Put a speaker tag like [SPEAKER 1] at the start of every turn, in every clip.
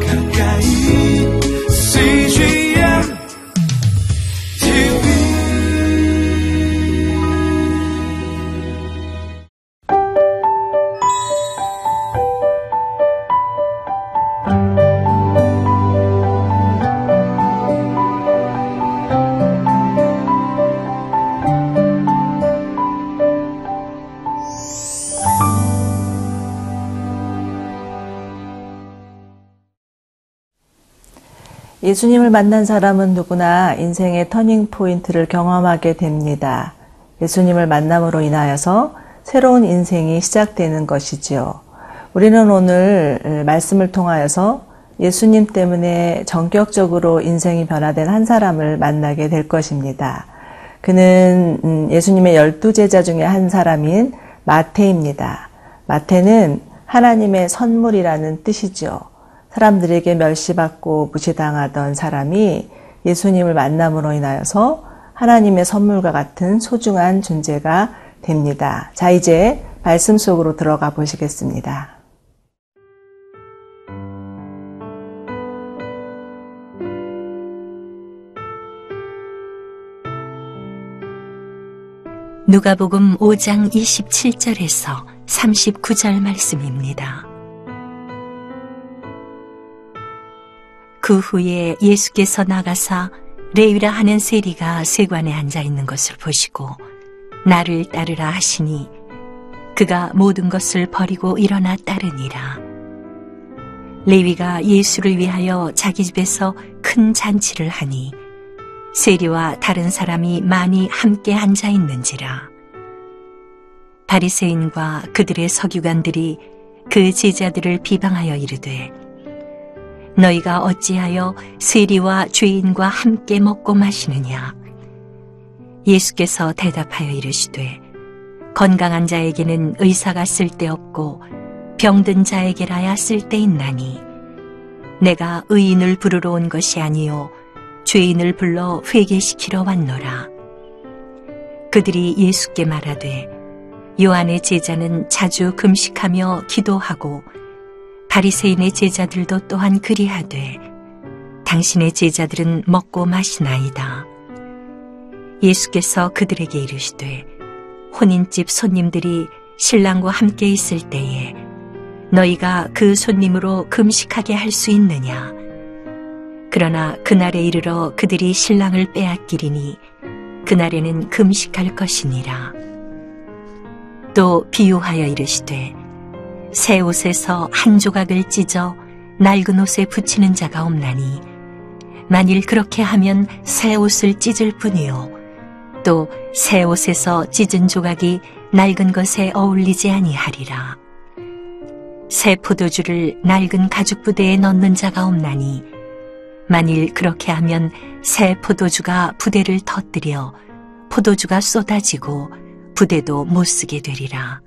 [SPEAKER 1] 가까
[SPEAKER 2] 예수님을 만난 사람은 누구나 인생의 터닝 포인트를 경험하게 됩니다. 예수님을 만남으로 인하여서 새로운 인생이 시작되는 것이지요. 우리는 오늘 말씀을 통하여서 예수님 때문에 전격적으로 인생이 변화된 한 사람을 만나게 될 것입니다. 그는 음, 예수님의 열두 제자 중에 한 사람인 마태입니다. 마태는 하나님의 선물이라는 뜻이죠. 사람들에게 멸시받고 무시당하던 사람이 예수님을 만남으로 인하여서 하나님의 선물과 같은 소중한 존재가 됩니다. 자, 이제 말씀 속으로 들어가 보시겠습니다.
[SPEAKER 3] 누가복음 5장 27절에서 39절 말씀입니다. 그 후에 예수께서 나가사 레위라 하는 세리가 세관에 앉아 있는 것을 보시고 나를 따르라 하시니 그가 모든 것을 버리고 일어나 따르니라. 레위가 예수를 위하여 자기 집에서 큰 잔치를 하니 세리와 다른 사람이 많이 함께 앉아 있는지라. 바리새인과 그들의 서기관들이 그 제자들을 비방하여 이르되 너희가 어찌하여 세리와 죄인과 함께 먹고 마시느냐? 예수께서 대답하여 이르시되 건강한 자에게는 의사가 쓸데없고 병든 자에게라야 쓸데있나니 내가 의인을 부르러 온 것이 아니요 죄인을 불러 회개시키러 왔노라. 그들이 예수께 말하되 요한의 제자는 자주 금식하며 기도하고 바리새인의 제자들도 또한 그리하되 당신의 제자들은 먹고 마시나이다. 예수께서 그들에게 이르시되 혼인집 손님들이 신랑과 함께 있을 때에 너희가 그 손님으로 금식하게 할 수 있느냐? 그러나 그날에 이르러 그들이 신랑을 빼앗기리니 그날에는 금식할 것이니라. 또 비유하여 이르시되 새 옷에서 한 조각을 찢어 낡은 옷에 붙이는 자가 없나니 만일 그렇게 하면 새 옷을 찢을 뿐이요 또 새 옷에서 찢은 조각이 낡은 것에 어울리지 아니하리라 새 포도주를 낡은 가죽 부대에 넣는 자가 없나니 만일 그렇게 하면 새 포도주가 부대를 터뜨려 포도주가 쏟아지고 부대도 못 쓰게 되리라.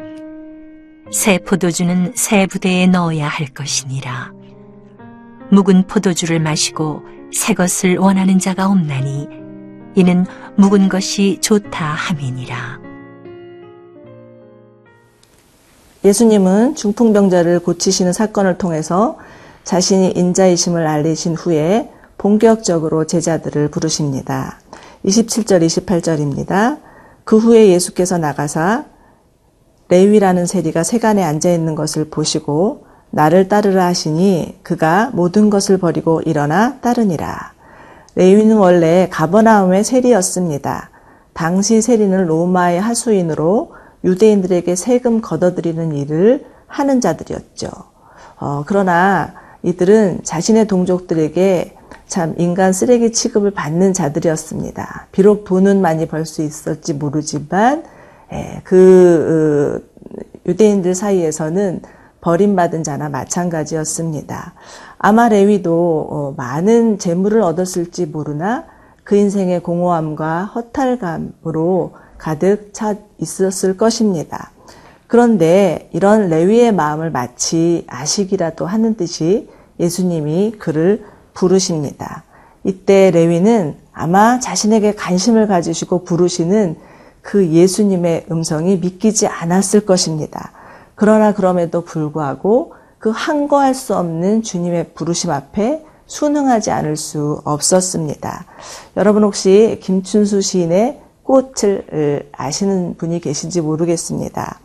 [SPEAKER 3] 새 포도주는 새 부대에 넣어야 할 것이니라. 묵은 포도주를 마시고 새 것을 원하는 자가 없나니 이는 묵은 것이 좋다 함이니라.
[SPEAKER 2] 예수님은 중풍병자를 고치시는 사건을 통해서 자신이 인자이심을 알리신 후에 본격적으로 제자들을 부르십니다. 27절, 28절입니다. 그 후에 예수께서 나가사 레위라는 세리가 세간에 앉아 있는 것을 보시고 나를 따르라 하시니 그가 모든 것을 버리고 일어나 따르니라. 레위는 원래 가버나움의 세리였습니다. 당시 세리는 로마의 하수인으로 유대인들에게 세금 걷어들이는 일을 하는 자들이었죠. 어, 그러나 이들은 자신의 동족들에게 참 인간 쓰레기 취급을 받는 자들이었습니다. 비록 돈은 많이 벌 수 있었지 모르지만 예, 그 어, 유대인들 사이에서는 버림받은 자나 마찬가지였습니다. 아마 레위도 어, 많은 재물을 얻었을지 모르나 그 인생의 공허함과 허탈감으로 가득 차 있었을 것입니다. 그런데 이런 레위의 마음을 마치 아시기라도 하는 듯이 예수님이 그를 부르십니다. 이때 레위는 아마 자신에게 관심을 가지시고 부르시는 그 예수님의 음성이 믿기지 않았을 것입니다. 그러나 그럼에도 불구하고 그 항거할 수 없는 주님의 부르심 앞에 순응하지 않을 수 없었습니다. 여러분 혹시 김춘수 시인의 꽃을 아시는 분이 계신지 모르겠습니다.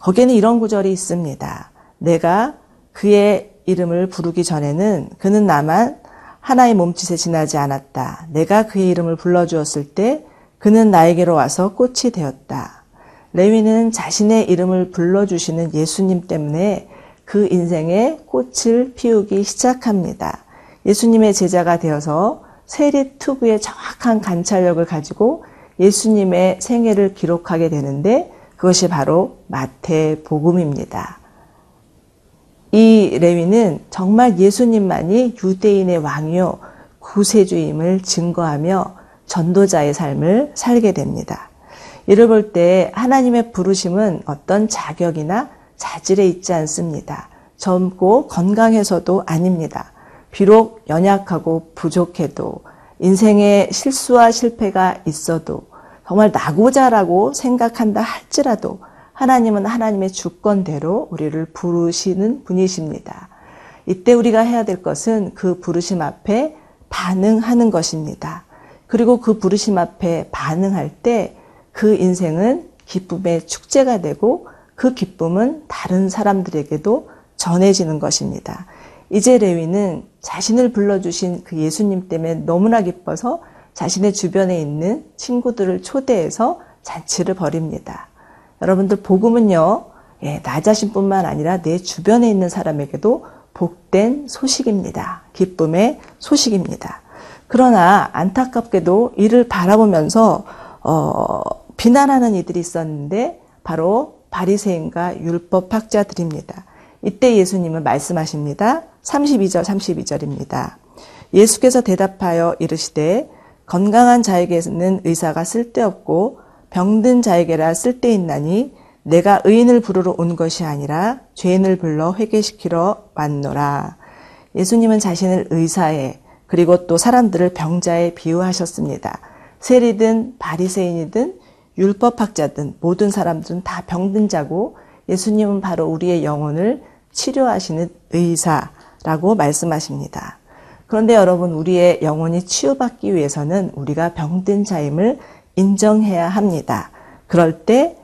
[SPEAKER 2] 거기에는 이런 구절이 있습니다. 내가 그의 이름을 부르기 전에는 그는 나만 하나의 몸짓에 지나지 않았다. 내가 그의 이름을 불러주었을 때 그는 나에게로 와서 꽃이 되었다. 레위는 자신의 이름을 불러주시는 예수님 때문에 그 인생에 꽃을 피우기 시작합니다. 예수님의 제자가 되어서 세리 투구의 정확한 관찰력을 가지고 예수님의 생애를 기록하게 되는데 그것이 바로 마태 복음입니다. 이 레위는 정말 예수님만이 유대인의 왕이요 구세주임을 증거하며 전도자의 삶을 살게 됩니다. 이를 볼 때 하나님의 부르심은 어떤 자격이나 자질에 있지 않습니다. 젊고 건강해서도 아닙니다. 비록 연약하고 부족해도 인생에 실수와 실패가 있어도 정말 나고자라고 생각한다 할지라도 하나님은 하나님의 주권대로 우리를 부르시는 분이십니다. 이때 우리가 해야 될 것은 그 부르심 앞에 반응하는 것입니다. 그리고 그 부르심 앞에 반응할 때 그 인생은 기쁨의 축제가 되고 그 기쁨은 다른 사람들에게도 전해지는 것입니다. 이제 레위는 자신을 불러주신 그 예수님 때문에 너무나 기뻐서 자신의 주변에 있는 친구들을 초대해서 잔치를 벌입니다. 여러분들 복음은요, 예, 나 자신뿐만 아니라 내 주변에 있는 사람에게도 복된 소식입니다. 기쁨의 소식입니다. 그러나 안타깝게도 이를 바라보면서 어, 비난하는 이들이 있었는데 바로 바리새인과 율법 학자들입니다. 이때 예수님은 말씀하십니다. 32절 32절입니다. 예수께서 대답하여 이르시되 건강한 자에게는 의사가 쓸데없고 병든 자에게라 쓸데있나니 내가 의인을 부르러 온 것이 아니라 죄인을 불러 회개시키러 왔노라. 예수님은 자신을 의사에 그리고 또 사람들을 병자에 비유하셨습니다. 세리든 바리새인이든 율법학자든 모든 사람들은 다 병든 자고 예수님은 바로 우리의 영혼을 치료하시는 의사라고 말씀하십니다. 그런데 여러분 우리의 영혼이 치유받기 위해서는 우리가 병든 자임을 인정해야 합니다. 그럴 때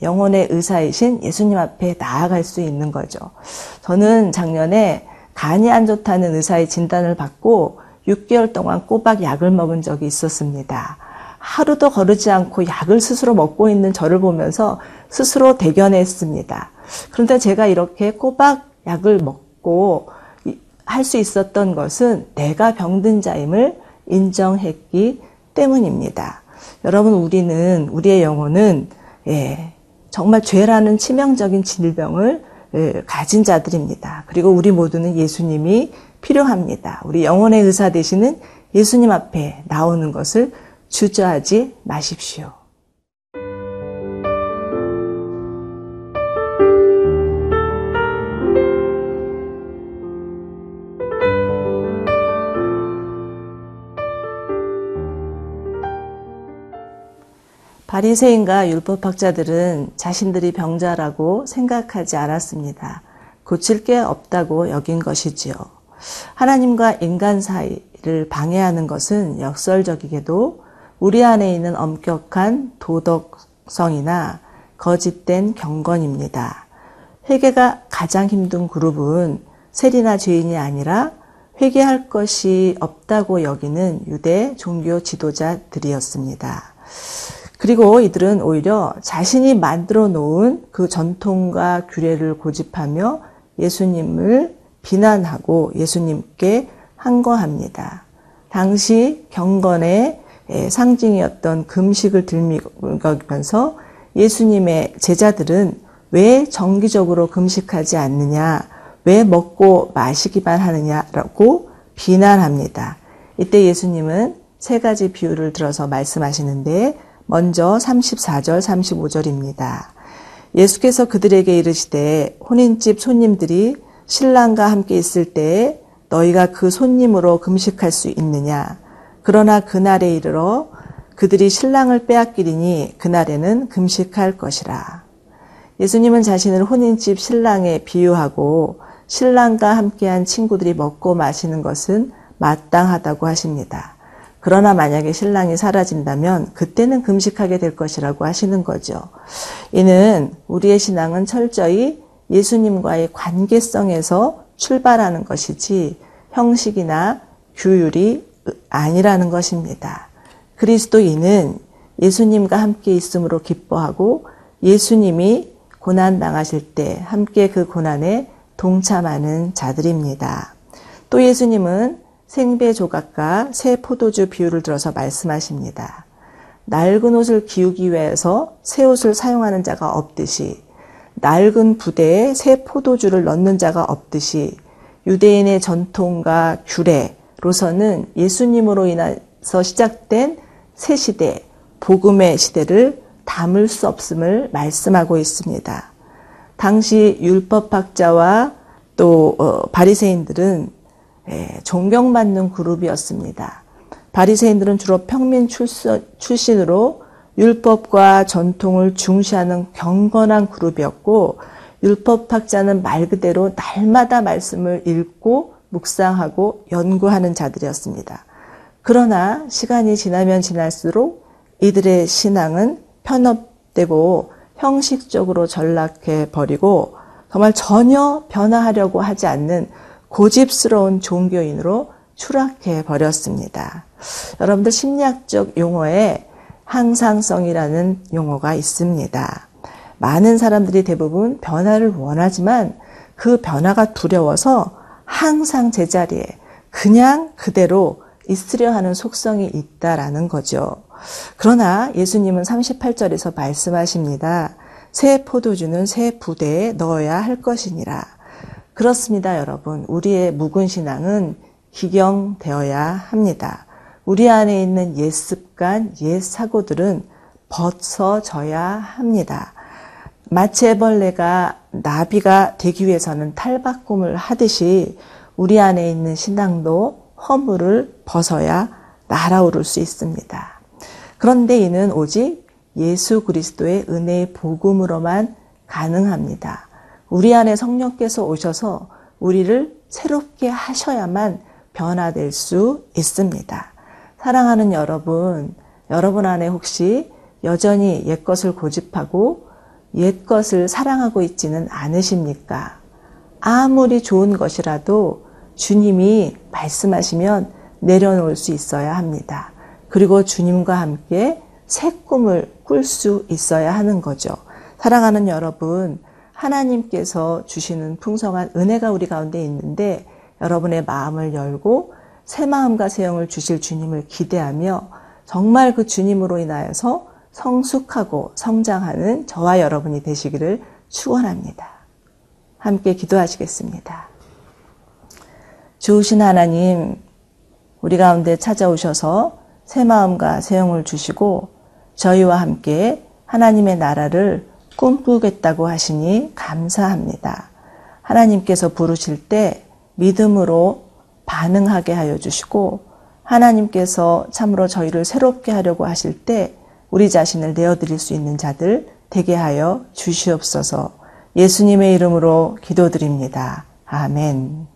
[SPEAKER 2] 영혼의 의사이신 예수님 앞에 나아갈 수 있는 거죠. 저는 작년에 간이 안 좋다는 의사의 진단을 받고 6개월 동안 꼬박 약을 먹은 적이 있었습니다. 하루도 거르지 않고 약을 스스로 먹고 있는 저를 보면서 스스로 대견했습니다. 그런데 제가 이렇게 꼬박 약을 먹고 할 수 있었던 것은 내가 병든 자임을 인정했기 때문입니다. 여러분, 우리는, 우리의 영혼은, 예, 정말 죄라는 치명적인 질병을 예, 가진 자들입니다. 그리고 우리 모두는 예수님이 필요합니다. 우리 영혼의 의사 되시는 예수님 앞에 나오는 것을 주저하지 마십시오. 바리새인과 율법학자들은 자신들이 병자라고 생각하지 않았습니다. 고칠 게 없다고 여긴 것이지요. 하나님과 인간 사이를 방해하는 것은 역설적이게도 우리 안에 있는 엄격한 도덕성이나 거짓된 경건입니다. 회개가 가장 힘든 그룹은 세리나 죄인이 아니라 회개할 것이 없다고 여기는 유대 종교 지도자들이었습니다. 그리고 이들은 오히려 자신이 만들어 놓은 그 전통과 규례를 고집하며 예수님을 비난하고 예수님께 항거합니다. 당시 경건의 상징이었던 금식을 들먹이면서 예수님의 제자들은 왜 정기적으로 금식하지 않느냐, 왜 먹고 마시기만 하느냐라고 비난합니다. 이때 예수님은 세 가지 비유를 들어서 말씀하시는데 먼저 34절, 35절입니다. 예수께서 그들에게 이르시되 혼인집 손님들이 신랑과 함께 있을 때에 너희가 그 손님으로 금식할 수 있느냐? 그러나 그날에 이르러 그들이 신랑을 빼앗기리니 그날에는 금식할 것이라. 예수님은 자신을 혼인집 신랑에 비유하고 신랑과 함께한 친구들이 먹고 마시는 것은 마땅하다고 하십니다. 그러나 만약에 신랑이 사라진다면 그때는 금식하게 될 것이라고 하시는 거죠. 이는 우리의 신앙은 철저히 예수님과의 관계성에서 출발하는 것이지 형식이나 규율이 아니라는 것입니다. 그리스도인은 예수님과 함께 있음으로 기뻐하고 예수님이 고난 당하실 때 함께 그 고난에 동참하는 자들입니다. 또 예수님은 생배 조각과 새 포도주 비유를 들어서 말씀하십니다. 낡은 옷을 기우기 위해서 새 옷을 사용하는 자가 없듯이 낡은 부대에 새 포도주를 넣는 자가 없듯이 유대인의 전통과 규례로서는 예수님으로 인해서 시작된 새 시대, 복음의 시대를 담을 수 없음을 말씀하고 있습니다. 당시 율법학자와 또 어, 바리새인들은 예, 존경받는 그룹이었습니다. 바리새인들은 주로 평민 출신으로 율법과 전통을 중시하는 경건한 그룹이었고 율법학자는 말 그대로 날마다 말씀을 읽고 묵상하고 연구하는 자들이었습니다. 그러나 시간이 지나면 지날수록 이들의 신앙은 편협되고 형식적으로 전락해 버리고 정말 전혀 변화하려고 하지 않는 고집스러운 종교인으로 추락해 버렸습니다. 여러분들 심리학적 용어에 항상성이라는 용어가 있습니다. 많은 사람들이 대부분 변화를 원하지만 그 변화가 두려워서 항상 제자리에 그냥 그대로 있으려 하는 속성이 있다라는 거죠. 그러나 예수님은 38절에서 말씀하십니다. 새 포도주는 새 부대에 넣어야 할 것이니라. 그렇습니다, 여러분. 우리의 묵은 신앙은 기경되어야 합니다. 우리 안에 있는 옛 습관, 옛 사고들은 벗어져야 합니다. 마체벌레가 나비가 되기 위해서는 탈바꿈을 하듯이 우리 안에 있는 신앙도 허물을 벗어야 날아오를 수 있습니다. 그런데 이는 오직 예수 그리스도의 은혜의 복음으로만 가능합니다. 우리 안에 성령께서 오셔서 우리를 새롭게 하셔야만 변화될 수 있습니다. 사랑하는 여러분, 여러분 안에 혹시 여전히 옛 것을 고집하고 옛 것을 사랑하고 있지는 않으십니까? 아무리 좋은 것이라도 주님이 말씀하시면 내려놓을 수 있어야 합니다. 그리고 주님과 함께 새 꿈을 꿀 수 있어야 하는 거죠. 사랑하는 여러분, 하나님께서 주시는 풍성한 은혜가 우리 가운데 있는데 여러분의 마음을 열고 새 마음과 새 영을 주실 주님을 기대하며 정말 그 주님으로 인하여서 성숙하고 성장하는 저와 여러분이 되시기를 축원합니다. 함께 기도하시겠습니다. 주우신 하나님, 우리 가운데 찾아오셔서 새 마음과 새 영을 주시고 저희와 함께 하나님의 나라를 꿈꾸겠다고 하시니 감사합니다. 하나님께서 부르실 때 믿음으로 반응하게 하여 주시고 하나님께서 참으로 저희를 새롭게 하려고 하실 때 우리 자신을 내어드릴 수 있는 자들 되게 하여 주시옵소서 예수님의 이름으로 기도드립니다. 아멘.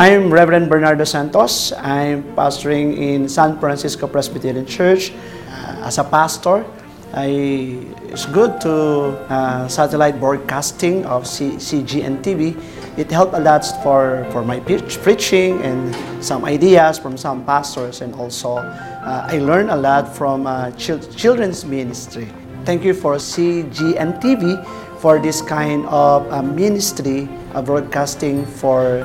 [SPEAKER 4] I'm Reverend Bernardo Santos. I'm pastoring in San Francisco Presbyterian Church. Uh, as a pastor, I, it's good to uh, satellite broadcasting of C, CGN TV. It helped a lot for, for my preach, preaching and some ideas from some pastors, and also uh, I learned a lot from uh, chil- children's ministry. Thank you for CGN TV for this kind of uh, ministry, broadcasting for